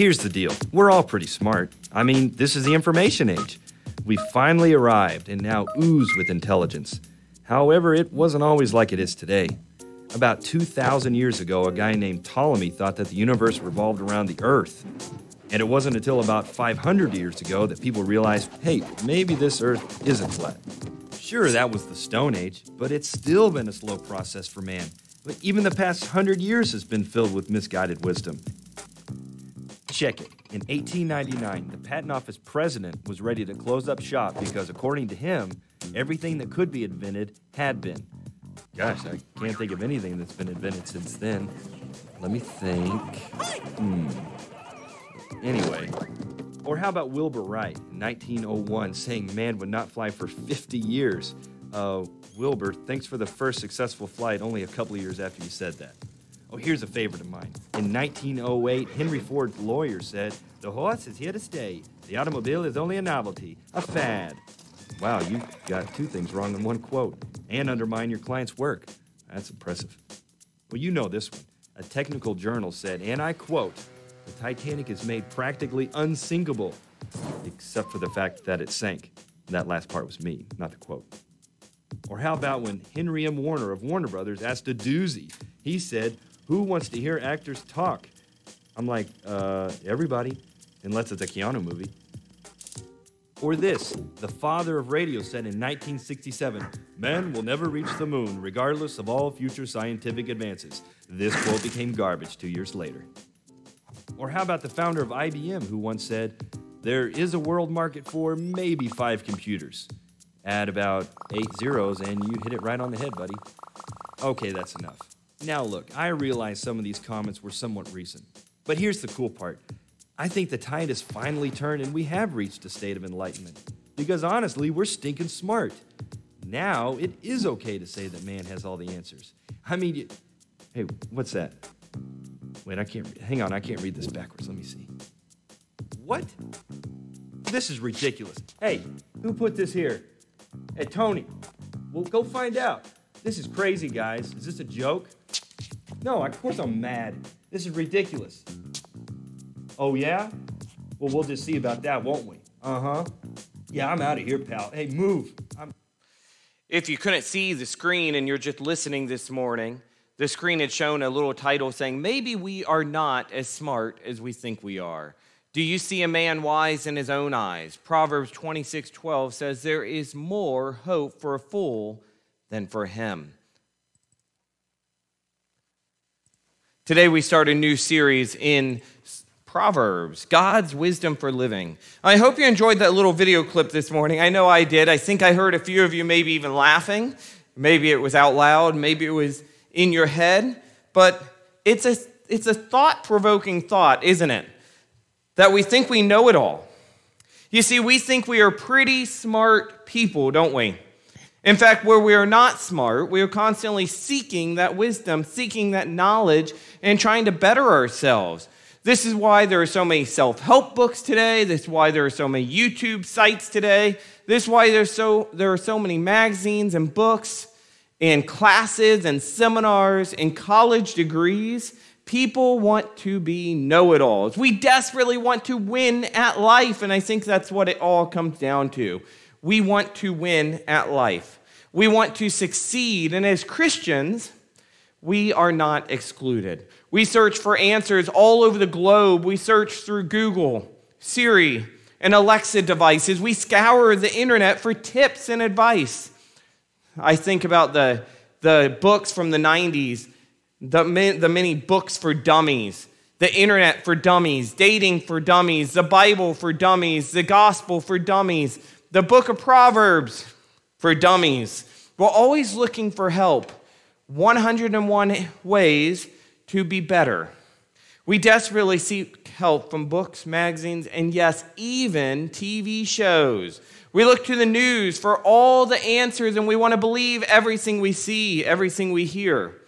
Here's the deal we're all pretty smart. I mean, this is the information age. We finally arrived and now ooze with intelligence. However, it wasn't always like it is today. About 2,000 years ago, a guy named Ptolemy thought that the universe revolved around the Earth. And it wasn't until about 500 years ago that people realized hey, maybe this Earth isn't flat. Sure, that was the Stone Age, but it's still been a slow process for man. But even the past hundred years has been filled with misguided wisdom. Check it. In 1899, the Patent Office president was ready to close up shop because, according to him, everything that could be invented had been. Gosh, I can't think of anything that's been invented since then. Let me think. Hmm. Anyway, or how about Wilbur Wright in 1901 saying man would not fly for 50 years? Uh, Wilbur, thanks for the first successful flight only a couple years after you said that. Oh, here's a favorite of mine. In 1908, Henry Ford's lawyer said, The horse is here to stay. The automobile is only a novelty, a fad. Wow, you got two things wrong in one quote and undermine your client's work. That's impressive. Well, you know this one. A technical journal said, and I quote, the Titanic is made practically unsinkable, except for the fact that it sank. That last part was me, not the quote. Or how about when Henry M. Warner of Warner Brothers asked a doozy? He said, Who wants to hear actors talk? I'm like, uh, everybody, unless it's a Keanu movie. Or this the father of radio said in 1967 Man will never reach the moon, regardless of all future scientific advances. This quote became garbage two years later. Or how about the founder of IBM who once said, There is a world market for maybe five computers. Add about eight zeros and you hit it right on the head, buddy. Okay, that's enough. Now, look, I realize some of these comments were somewhat recent. But here's the cool part I think the tide has finally turned and we have reached a state of enlightenment. Because honestly, we're stinking smart. Now it is okay to say that man has all the answers. I mean, you, hey, what's that? Wait, I can't. Hang on, I can't read this backwards. Let me see. What? This is ridiculous. Hey, who put this here? Hey, Tony. Well, go find out. This is crazy, guys. Is this a joke? No, of course I'm mad. This is ridiculous. Oh, yeah? Well, we'll just see about that, won't we? Uh huh. Yeah, I'm out of here, pal. Hey, move. I'm. If you couldn't see the screen and you're just listening this morning, the screen had shown a little title saying, Maybe we are not as smart as we think we are. Do you see a man wise in his own eyes? Proverbs 26 12 says, There is more hope for a fool than for him. Today we start a new series in Proverbs, God's wisdom for living. I hope you enjoyed that little video clip this morning. I know I did. I think I heard a few of you maybe even laughing. Maybe it was out loud, maybe it was in your head, but it's a, it's a thought provoking thought, isn't it? That we think we know it all. You see, we think we are pretty smart people, don't we? In fact, where we are not smart, we are constantly seeking that wisdom, seeking that knowledge, and trying to better ourselves. This is why there are so many self help books today. This is why there are so many YouTube sites today. This is why there's so, there are so many magazines and books and classes and seminars and college degrees. People want to be know it alls. We desperately want to win at life, and I think that's what it all comes down to. We want to win at life. We want to succeed, and as Christians, we are not excluded. We search for answers all over the globe. We search through Google, Siri, and Alexa devices. We scour the internet for tips and advice. I think about the, the books from the 90s, the, the many books for dummies, the internet for dummies, dating for dummies, the Bible for dummies, the gospel for dummies, the book of Proverbs for dummies. We're always looking for help. 101 ways to be better. We desperately seek help from books, magazines, and yes, even TV shows. We look to the news for all the answers and we want to believe everything we see, everything we hear.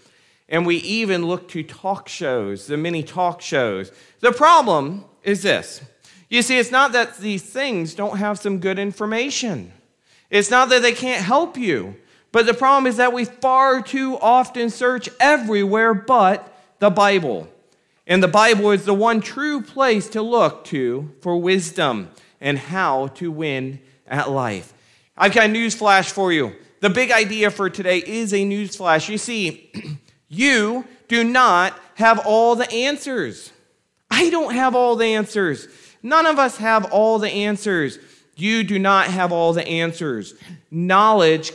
And we even look to talk shows, the many talk shows. The problem is this you see, it's not that these things don't have some good information, it's not that they can't help you. But the problem is that we far too often search everywhere but the Bible. And the Bible is the one true place to look to for wisdom and how to win at life. I've got a news flash for you. The big idea for today is a news flash. You see, you do not have all the answers. I don't have all the answers. None of us have all the answers. You do not have all the answers. Knowledge,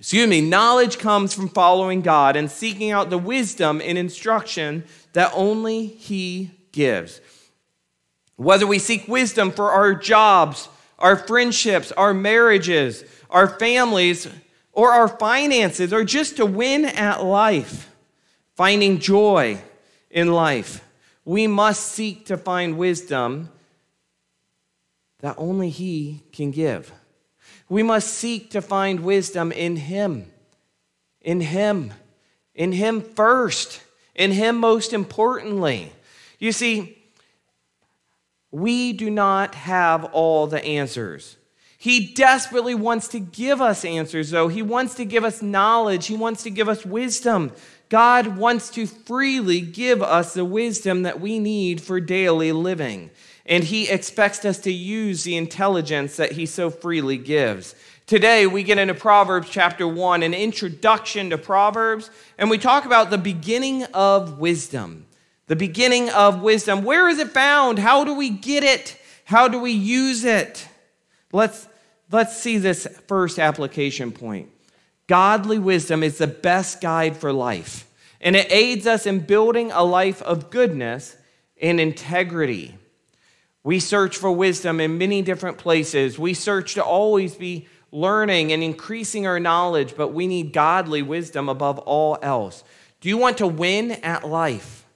excuse me, knowledge comes from following God and seeking out the wisdom and instruction that only He gives. Whether we seek wisdom for our jobs, our friendships, our marriages, our families, or our finances, or just to win at life, finding joy in life, we must seek to find wisdom that only He can give. We must seek to find wisdom in Him, in Him, in Him first, in Him most importantly. You see, we do not have all the answers. He desperately wants to give us answers, though. He wants to give us knowledge. He wants to give us wisdom. God wants to freely give us the wisdom that we need for daily living. And He expects us to use the intelligence that He so freely gives. Today, we get into Proverbs chapter 1, an introduction to Proverbs, and we talk about the beginning of wisdom the beginning of wisdom. Where is it found? How do we get it? How do we use it? Let's, let's see this first application point. Godly wisdom is the best guide for life, and it aids us in building a life of goodness and integrity. We search for wisdom in many different places. We search to always be learning and increasing our knowledge, but we need godly wisdom above all else. Do you want to win at life?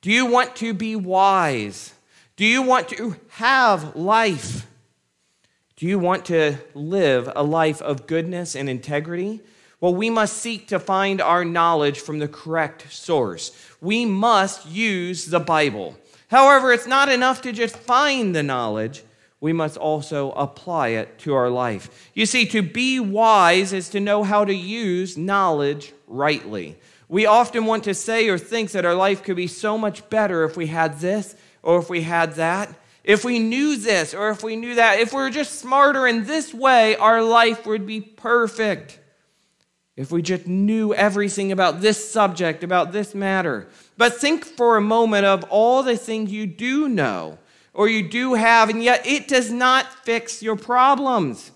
Do you want to be wise? Do you want to have life? Do you want to live a life of goodness and integrity? Well, we must seek to find our knowledge from the correct source. We must use the Bible. However, it's not enough to just find the knowledge, we must also apply it to our life. You see, to be wise is to know how to use knowledge rightly. We often want to say or think that our life could be so much better if we had this or if we had that. If we knew this or if we knew that. If we were just smarter in this way, our life would be perfect. If we just knew everything about this subject, about this matter. But think for a moment of all the things you do know or you do have, and yet it does not fix your problems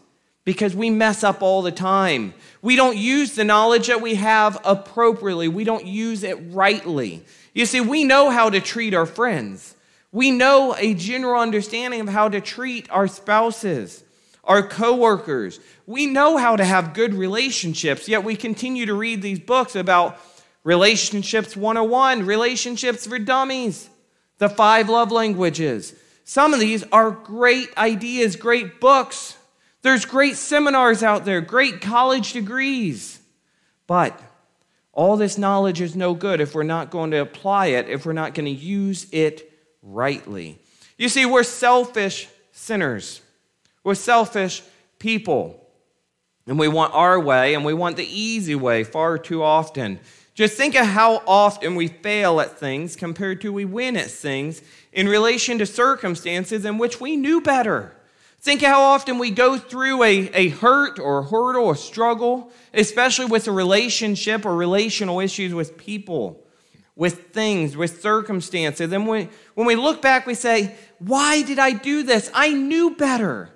because we mess up all the time. We don't use the knowledge that we have appropriately, we don't use it rightly. You see, we know how to treat our friends, we know a general understanding of how to treat our spouses. Our coworkers. We know how to have good relationships, yet we continue to read these books about relationships 101, relationships for dummies, the five love languages. Some of these are great ideas, great books, there's great seminars out there, great college degrees. But all this knowledge is no good if we're not going to apply it, if we're not going to use it rightly. You see, we're selfish sinners, we're selfish people. And we want our way and we want the easy way far too often. Just think of how often we fail at things compared to we win at things in relation to circumstances in which we knew better. Think of how often we go through a, a hurt or a hurdle or struggle, especially with a relationship or relational issues with people, with things, with circumstances. And when, when we look back, we say, Why did I do this? I knew better.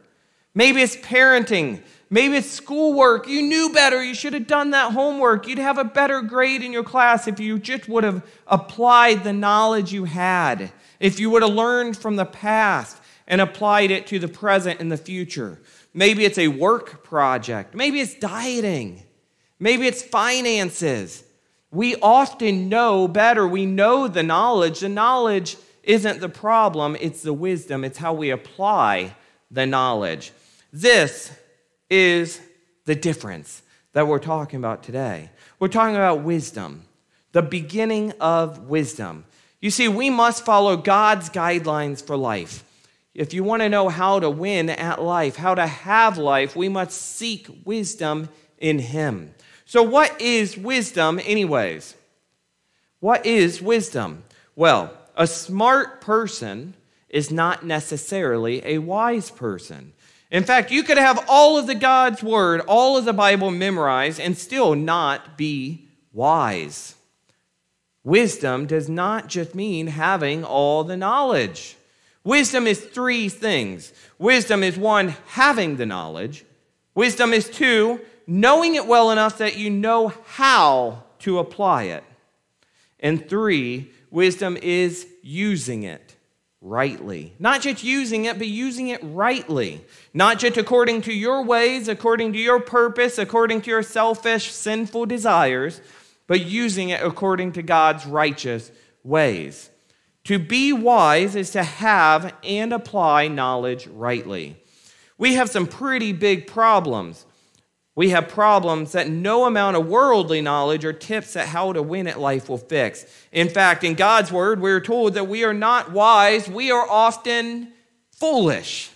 Maybe it's parenting. Maybe it's schoolwork. You knew better. You should have done that homework. You'd have a better grade in your class if you just would have applied the knowledge you had, if you would have learned from the past and applied it to the present and the future. Maybe it's a work project. Maybe it's dieting. Maybe it's finances. We often know better. We know the knowledge. The knowledge isn't the problem, it's the wisdom. It's how we apply the knowledge. This is the difference that we're talking about today. We're talking about wisdom, the beginning of wisdom. You see, we must follow God's guidelines for life. If you want to know how to win at life, how to have life, we must seek wisdom in Him. So, what is wisdom, anyways? What is wisdom? Well, a smart person is not necessarily a wise person. In fact, you could have all of the God's word, all of the Bible memorized, and still not be wise. Wisdom does not just mean having all the knowledge. Wisdom is three things. Wisdom is one, having the knowledge. Wisdom is two, knowing it well enough that you know how to apply it. And three, wisdom is using it rightly. Not just using it, but using it rightly. Not just according to your ways, according to your purpose, according to your selfish, sinful desires, but using it according to God's righteous ways. To be wise is to have and apply knowledge rightly. We have some pretty big problems. We have problems that no amount of worldly knowledge or tips at how to win at life will fix. In fact, in God's word, we're told that we are not wise, we are often foolish.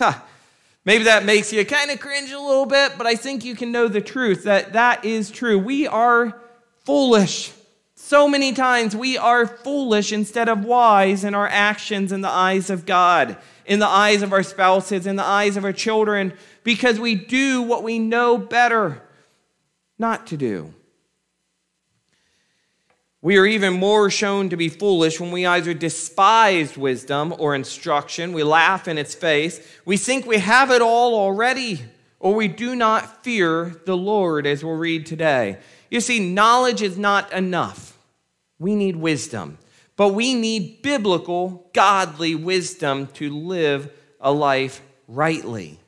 Maybe that makes you kind of cringe a little bit, but I think you can know the truth that that is true. We are foolish. So many times we are foolish instead of wise in our actions in the eyes of God, in the eyes of our spouses, in the eyes of our children, because we do what we know better not to do. We are even more shown to be foolish when we either despise wisdom or instruction, we laugh in its face, we think we have it all already, or we do not fear the Lord, as we'll read today. You see, knowledge is not enough. We need wisdom, but we need biblical, godly wisdom to live a life rightly.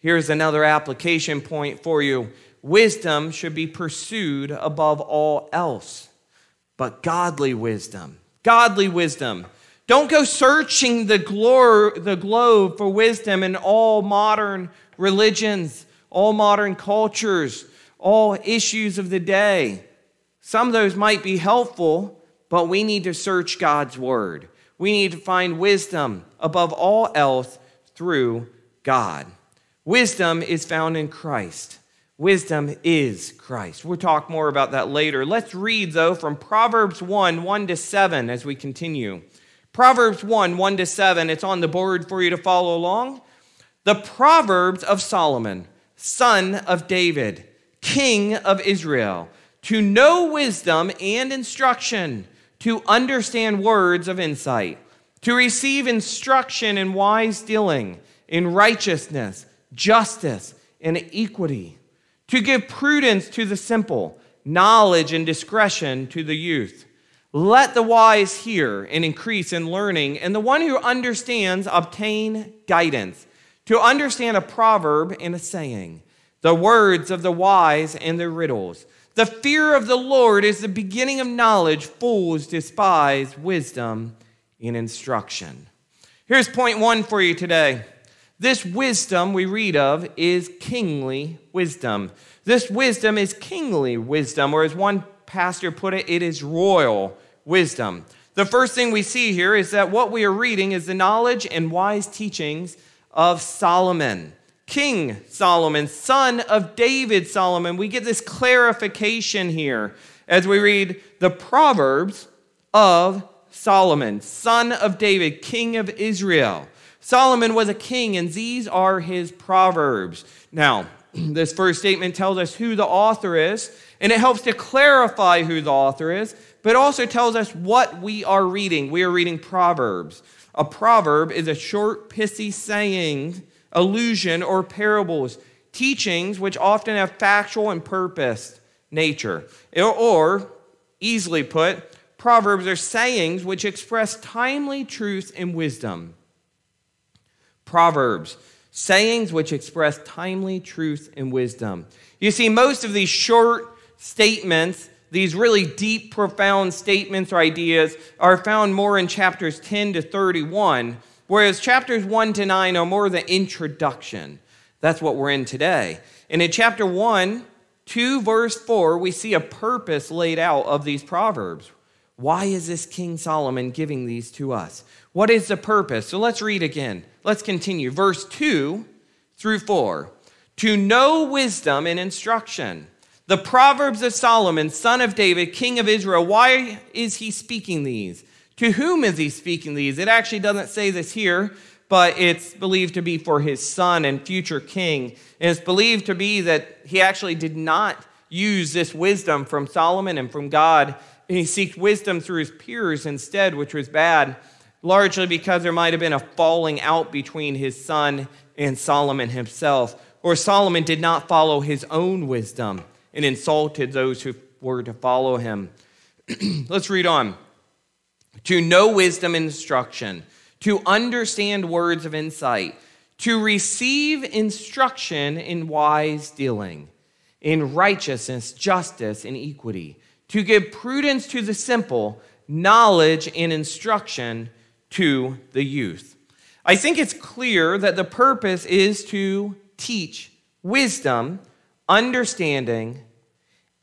Here's another application point for you wisdom should be pursued above all else, but godly wisdom. Godly wisdom. Don't go searching the, glor- the globe for wisdom in all modern religions, all modern cultures all issues of the day. Some of those might be helpful, but we need to search God's word. We need to find wisdom above all else through God. Wisdom is found in Christ. Wisdom is Christ. We'll talk more about that later. Let's read, though, from Proverbs 1 1 to 7 as we continue. Proverbs 1 1 to 7. It's on the board for you to follow along. The Proverbs of Solomon, son of David king of Israel, to know wisdom and instruction, to understand words of insight, to receive instruction in wise dealing, in righteousness, justice, and equity, to give prudence to the simple, knowledge and discretion to the youth. Let the wise hear and increase in learning, and the one who understands obtain guidance, to understand a proverb and a saying the words of the wise and their riddles. The fear of the Lord is the beginning of knowledge. Fools despise wisdom and instruction. Here's point one for you today. This wisdom we read of is kingly wisdom. This wisdom is kingly wisdom, or as one pastor put it, it is royal wisdom. The first thing we see here is that what we are reading is the knowledge and wise teachings of Solomon. King Solomon, son of David Solomon. We get this clarification here as we read the Proverbs of Solomon, son of David, king of Israel. Solomon was a king, and these are his Proverbs. Now, this first statement tells us who the author is, and it helps to clarify who the author is, but also tells us what we are reading. We are reading Proverbs. A proverb is a short, pithy saying allusion, or parables, teachings which often have factual and purposed nature. Or, easily put, proverbs are sayings which express timely truth and wisdom. Proverbs, sayings which express timely truth and wisdom. You see, most of these short statements, these really deep, profound statements or ideas, are found more in chapters 10 to 31 Whereas chapters 1 to 9 are more the introduction. That's what we're in today. And in chapter 1, 2 verse 4, we see a purpose laid out of these proverbs. Why is this King Solomon giving these to us? What is the purpose? So let's read again. Let's continue. Verse 2 through 4. To know wisdom and instruction, The Proverbs of Solomon, son of David, king of Israel. Why is he speaking these? To whom is he speaking these? It actually doesn't say this here, but it's believed to be for his son and future king. And it's believed to be that he actually did not use this wisdom from Solomon and from God. And he sought wisdom through his peers instead, which was bad, largely because there might have been a falling out between his son and Solomon himself. Or Solomon did not follow his own wisdom and insulted those who were to follow him. Let's read on. To know wisdom and instruction, to understand words of insight, to receive instruction in wise dealing, in righteousness, justice, and equity, to give prudence to the simple, knowledge and instruction to the youth. I think it's clear that the purpose is to teach wisdom, understanding,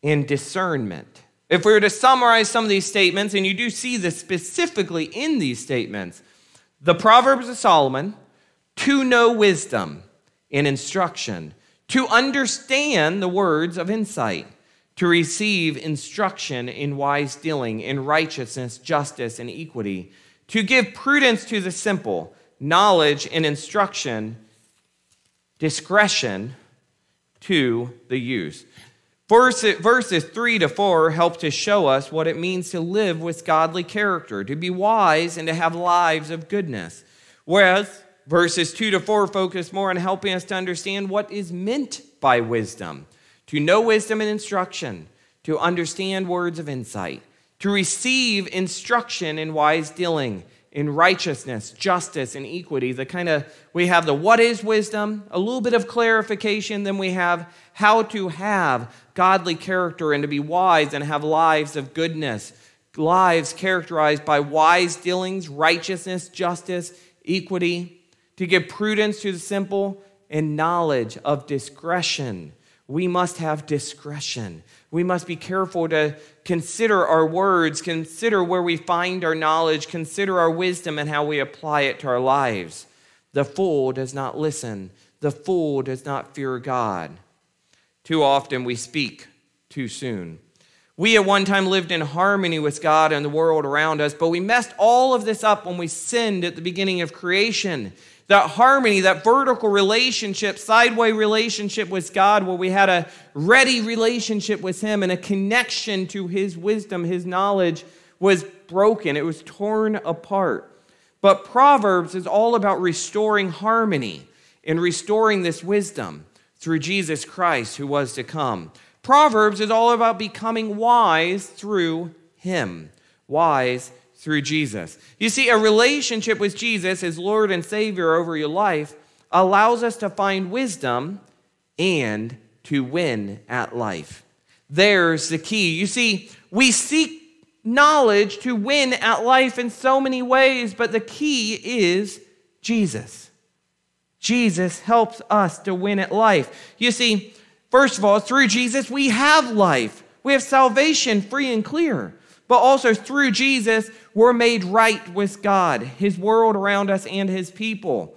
and discernment. If we were to summarize some of these statements, and you do see this specifically in these statements, the Proverbs of Solomon, to know wisdom and instruction, to understand the words of insight, to receive instruction in wise dealing, in righteousness, justice, and equity, to give prudence to the simple, knowledge and instruction, discretion to the youth. Verses 3 to 4 help to show us what it means to live with godly character, to be wise, and to have lives of goodness. Whereas verses 2 to 4 focus more on helping us to understand what is meant by wisdom, to know wisdom and instruction, to understand words of insight, to receive instruction in wise dealing, in righteousness, justice, and equity. The kind of we have the what is wisdom, a little bit of clarification, then we have how to have godly character and to be wise and have lives of goodness, lives characterized by wise dealings, righteousness, justice, equity, to give prudence to the simple and knowledge of discretion. We must have discretion. We must be careful to consider our words, consider where we find our knowledge, consider our wisdom and how we apply it to our lives. The fool does not listen, the fool does not fear God. Too often we speak too soon. We at one time lived in harmony with God and the world around us, but we messed all of this up when we sinned at the beginning of creation. That harmony, that vertical relationship, sideway relationship with God, where we had a ready relationship with Him and a connection to His wisdom, His knowledge, was broken. It was torn apart. But Proverbs is all about restoring harmony and restoring this wisdom through Jesus Christ who was to come. Proverbs is all about becoming wise through Him, wise through Jesus. You see, a relationship with Jesus as Lord and Savior over your life allows us to find wisdom and to win at life. There's the key. You see, we seek knowledge to win at life in so many ways, but the key is Jesus. Jesus helps us to win at life. You see, first of all, through Jesus, we have life. We have salvation free and clear. But also through Jesus, we're made right with God, His world around us, and His people.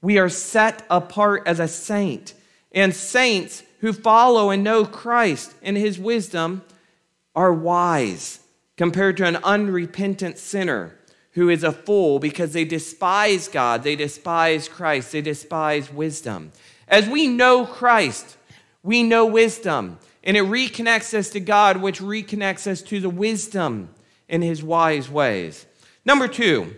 We are set apart as a saint. And saints who follow and know Christ and His wisdom are wise compared to an unrepentant sinner who is a fool because they despise God, they despise Christ, they despise wisdom. As we know Christ, we know wisdom, and it reconnects us to God, which reconnects us to the wisdom in his wise ways. Number two,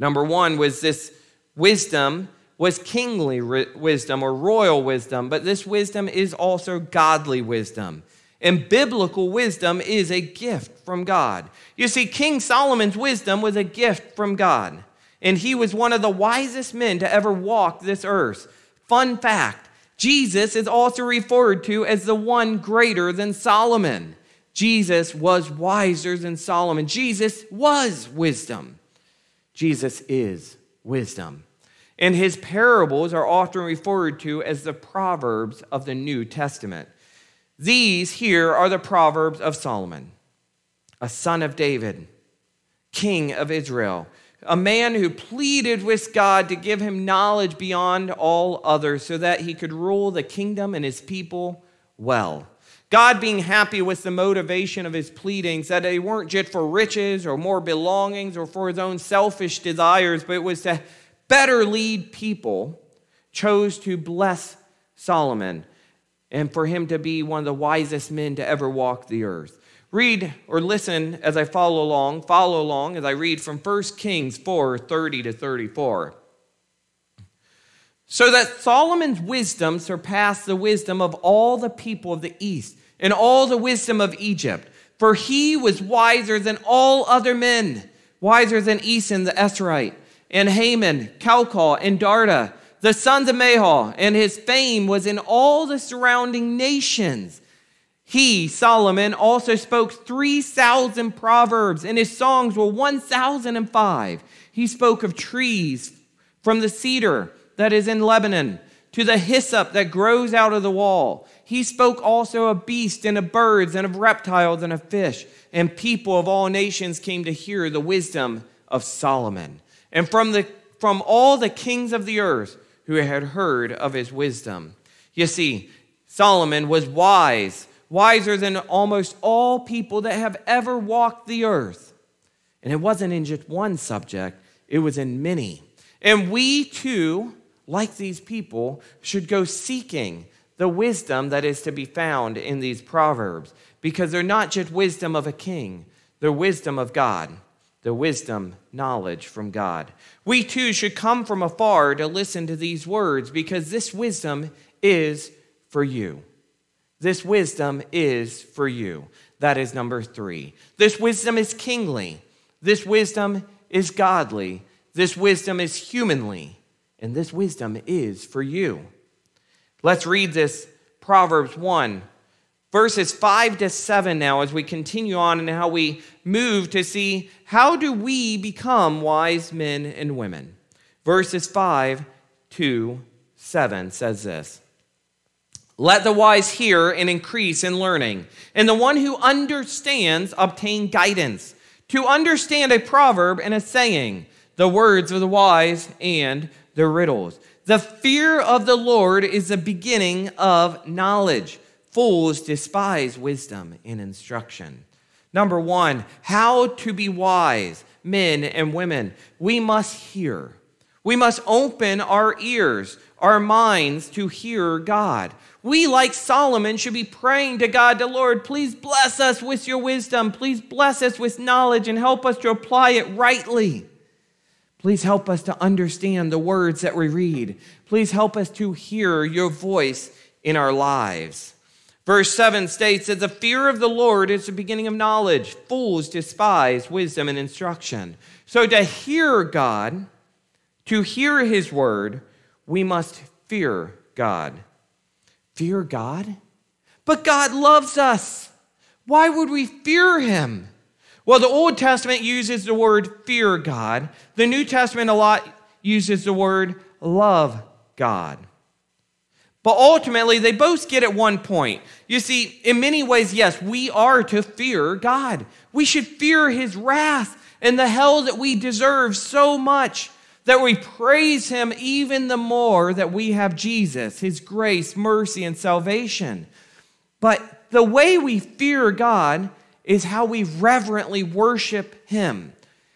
number one was this wisdom was kingly wisdom or royal wisdom, but this wisdom is also godly wisdom. And biblical wisdom is a gift from God. You see, King Solomon's wisdom was a gift from God, and he was one of the wisest men to ever walk this earth. Fun fact Jesus is also referred to as the one greater than Solomon. Jesus was wiser than Solomon. Jesus was wisdom. Jesus is wisdom. And his parables are often referred to as the Proverbs of the New Testament. These here are the Proverbs of Solomon, a son of David, king of Israel, a man who pleaded with God to give him knowledge beyond all others so that he could rule the kingdom and his people well. God being happy with the motivation of his pleadings, that they weren't just for riches or more belongings or for his own selfish desires, but it was to better lead people, chose to bless Solomon and for him to be one of the wisest men to ever walk the earth. Read or listen as I follow along, follow along as I read from 1 Kings 4 30 to 34. So that Solomon's wisdom surpassed the wisdom of all the people of the East and all the wisdom of Egypt. For he was wiser than all other men, wiser than Ethan the Ezrahite, and Haman, Calcol, and Darda, the sons of Mahol, and his fame was in all the surrounding nations. He, Solomon, also spoke 3,000 proverbs, and his songs were 1,005. He spoke of trees from the cedar that is in Lebanon to the hyssop that grows out of the wall. He spoke also of beasts and of birds and of reptiles and of fish. And people of all nations came to hear the wisdom of Solomon. And from, the, from all the kings of the earth who had heard of his wisdom. You see, Solomon was wise, wiser than almost all people that have ever walked the earth. And it wasn't in just one subject, it was in many. And we too like these people, should go seeking the wisdom that is to be found in these proverbs because they're not just wisdom of a king, they're wisdom of God, the wisdom, knowledge from God. We too should come from afar to listen to these words because this wisdom is for you. This wisdom is for you. That is number three. This wisdom is kingly. This wisdom is godly. This wisdom is humanly and this wisdom is for you. Let's read this Proverbs 1, verses 5 to 7 now as we continue on and how we move to see how do we become wise men and women. Verses 5 to 7 says this. Let the wise hear and increase in learning, and the one who understands obtain guidance. To understand a proverb and a saying, the words of the wise and the riddles. The fear of the Lord is the beginning of knowledge. Fools despise wisdom and instruction. Number one, how to be wise, men and women. We must hear. We must open our ears, our minds to hear God. We, like Solomon, should be praying to God, the Lord, please bless us with your wisdom. Please bless us with knowledge and help us to apply it rightly. Please help us to understand the words that we read. Please help us to hear your voice in our lives. Verse 7 states that the fear of the Lord is the beginning of knowledge. Fools despise wisdom and instruction. So, to hear God, to hear his word, we must fear God. Fear God? But God loves us. Why would we fear him? Well, the Old Testament uses the word fear God. The New Testament a lot uses the word love God. But ultimately, they both get at one point. You see, in many ways, yes, we are to fear God. We should fear his wrath and the hell that we deserve so much that we praise him even the more that we have Jesus, his grace, mercy, and salvation. But the way we fear God is how we reverently worship Him,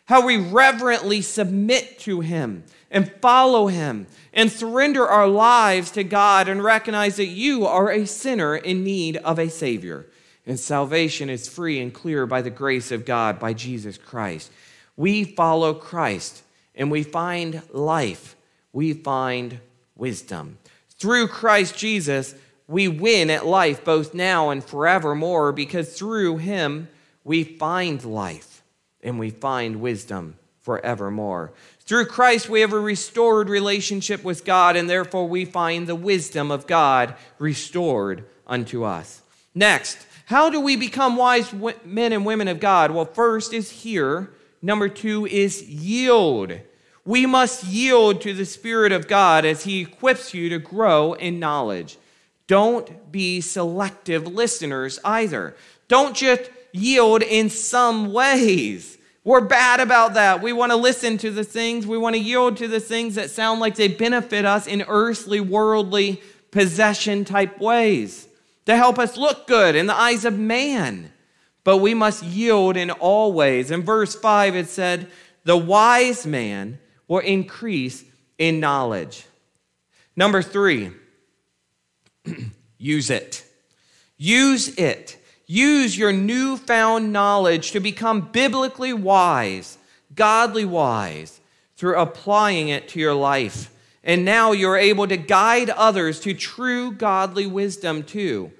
how we reverently submit to Him and follow Him and surrender our lives to God and recognize that you are a sinner in need of a Savior. And salvation is free and clear by the grace of God, by Jesus Christ. We follow Christ and we find life, we find wisdom. Through Christ Jesus, we win at life both now and forevermore because through him we find life and we find wisdom forevermore. Through Christ, we have a restored relationship with God, and therefore we find the wisdom of God restored unto us. Next, how do we become wise men and women of God? Well, first is here. Number two is yield. We must yield to the Spirit of God as He equips you to grow in knowledge. Don't be selective listeners either. Don't just yield in some ways. We're bad about that. We want to listen to the things, we want to yield to the things that sound like they benefit us in earthly, worldly, possession type ways. to help us look good in the eyes of man. But we must yield in all ways. In verse 5, it said, The wise man will increase in knowledge. Number three, use it. Use it. Use your newfound knowledge to become biblically wise, godly wise, through applying it to your life. And now you're able to guide others to true godly wisdom too.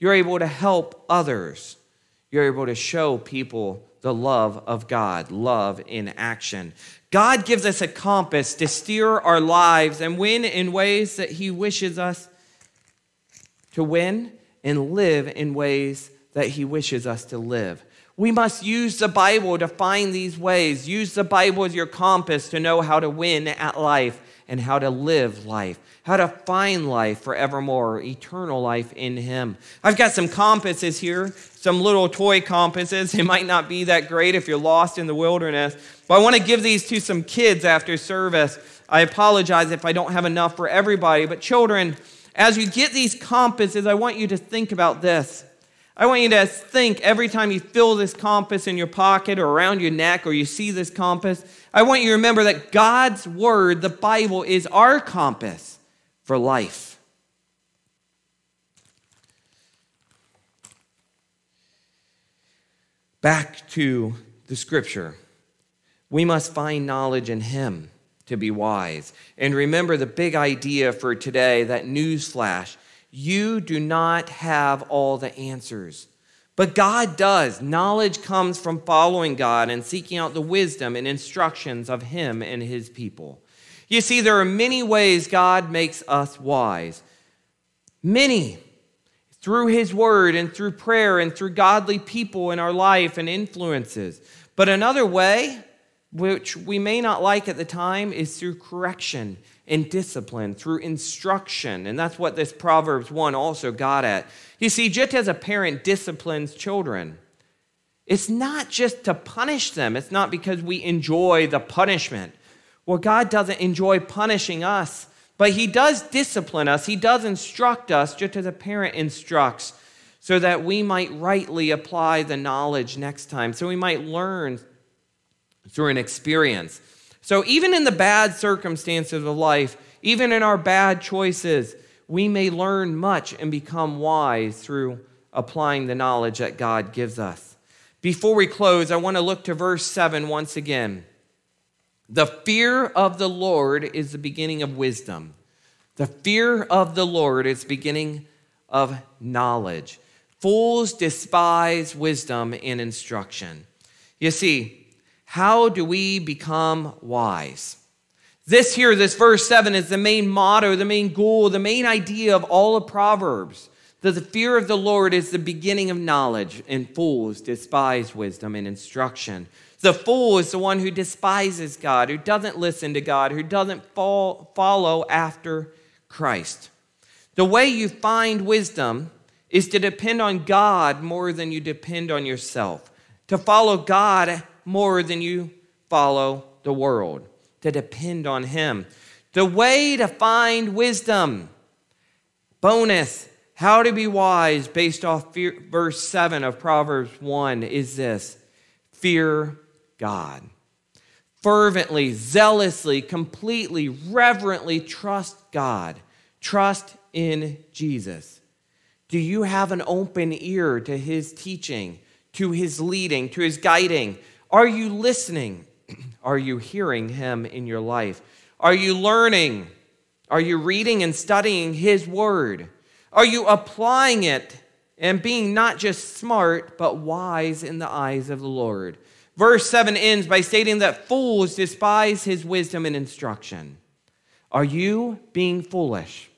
You're able to help others. You're able to show people the love of God, love in action. God gives us a compass to steer our lives and win in ways that He wishes us to win and live in ways that He wishes us to live. We must use the Bible to find these ways. Use the Bible as your compass to know how to win at life and how to live life, how to find life forevermore, eternal life in Him. I've got some compasses here, some little toy compasses. It might not be that great if you're lost in the wilderness, but I want to give these to some kids after service. I apologize if I don't have enough for everybody, but children, as you get these compasses, I want you to think about this. I want you to think every time you feel this compass in your pocket or around your neck or you see this compass, I want you to remember that God's Word, the Bible, is our compass for life. Back to the Scripture. We must find knowledge in Him to be wise. And remember the big idea for today that newsflash you do not have all the answers. But God does. Knowledge comes from following God and seeking out the wisdom and instructions of Him and His people. You see, there are many ways God makes us wise. Many. Through His Word and through prayer and through godly people in our life and influences. But another way which we may not like at the time, is through correction and discipline, through instruction. And that's what this Proverbs 1 also got at. You see, just as a parent disciplines children, it's not just to punish them, it's not because we enjoy the punishment. Well, God doesn't enjoy punishing us, but He does discipline us, He does instruct us, just as a parent instructs, so that we might rightly apply the knowledge next time, so we might learn through an experience. So, even in the bad circumstances of life, even in our bad choices, we may learn much and become wise through applying the knowledge that God gives us. Before we close, I want to look to verse 7 once again. The fear of the Lord is the beginning of wisdom. The fear of the Lord is beginning of knowledge. Fools despise wisdom and instruction. You see, how do we become wise? This here, this verse 7 is the main motto, the main goal, the main idea of all of Proverbs. That the fear of the Lord is the beginning of knowledge, and fools despise wisdom and instruction. The fool is the one who despises God, who doesn't listen to God, who doesn't fall, follow after Christ. The way you find wisdom is to depend on God more than you depend on yourself. To follow God more than you follow the world, to depend on Him. The way to find wisdom, bonus, how to be wise based off fear, verse 7 of Proverbs 1 is this fear God. Fervently, zealously, completely, reverently trust God. Trust in Jesus. Do you have an open ear to his teaching, to his leading, to his guiding? Are you listening? Are you hearing Him in your life? Are you learning? Are you reading and studying His Word? Are you applying it and being not just smart, but wise in the eyes of the Lord? Verse 7 ends by stating that fools despise His wisdom and instruction. Are you being foolish?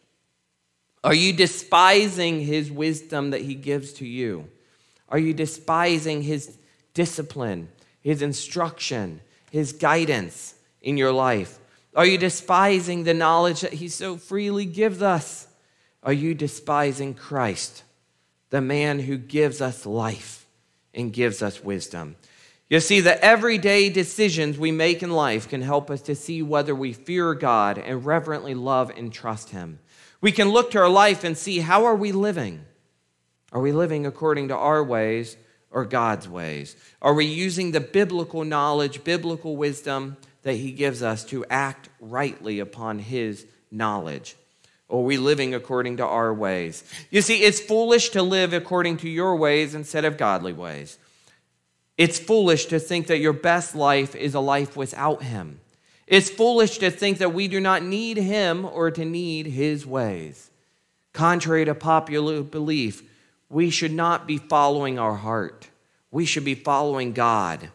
Are you despising His wisdom that He gives to you? Are you despising His discipline? His instruction, His guidance in your life? Are you despising the knowledge that He so freely gives us? Are you despising Christ, the man who gives us life and gives us wisdom? You see, the everyday decisions we make in life can help us to see whether we fear God and reverently love and trust Him. We can look to our life and see how are we living? Are we living according to our ways or God's ways? Are we using the biblical knowledge, biblical wisdom that He gives us to act rightly upon His knowledge? Or are we living according to our ways? You see, it's foolish to live according to your ways instead of godly ways. It's foolish to think that your best life is a life without Him. It's foolish to think that we do not need Him or to need His ways. Contrary to popular belief, we should not be following our heart. We should be following God,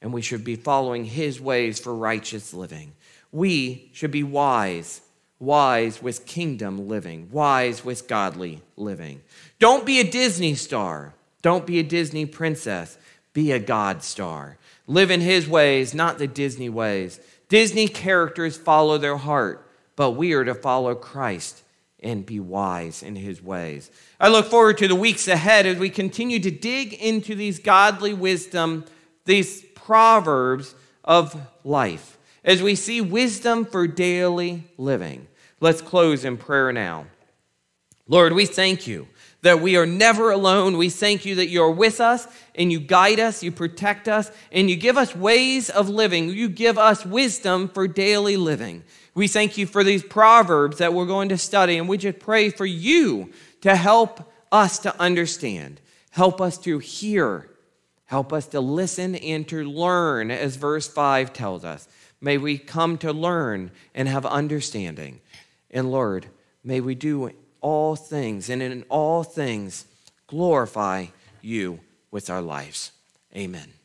and we should be following His ways for righteous living. We should be wise wise with kingdom living, wise with godly living. Don't be a Disney star. Don't be a Disney princess. Be a God star. Live in His ways, not the Disney ways. Disney characters follow their heart, but we are to follow Christ and be wise in His ways. I look forward to the weeks ahead as we continue to dig into these godly wisdom, these proverbs of life, as we see wisdom for daily living. Let's close in prayer now. Lord, we thank you that we are never alone. We thank you that you're with us and you guide us, you protect us, and you give us ways of living. You give us wisdom for daily living. We thank you for these proverbs that we're going to study, and we just pray for you to help us to understand, help us to hear, help us to listen and to learn, as verse 5 tells us. May we come to learn and have understanding. And Lord, may we do all things and in all things glorify you with our lives. Amen.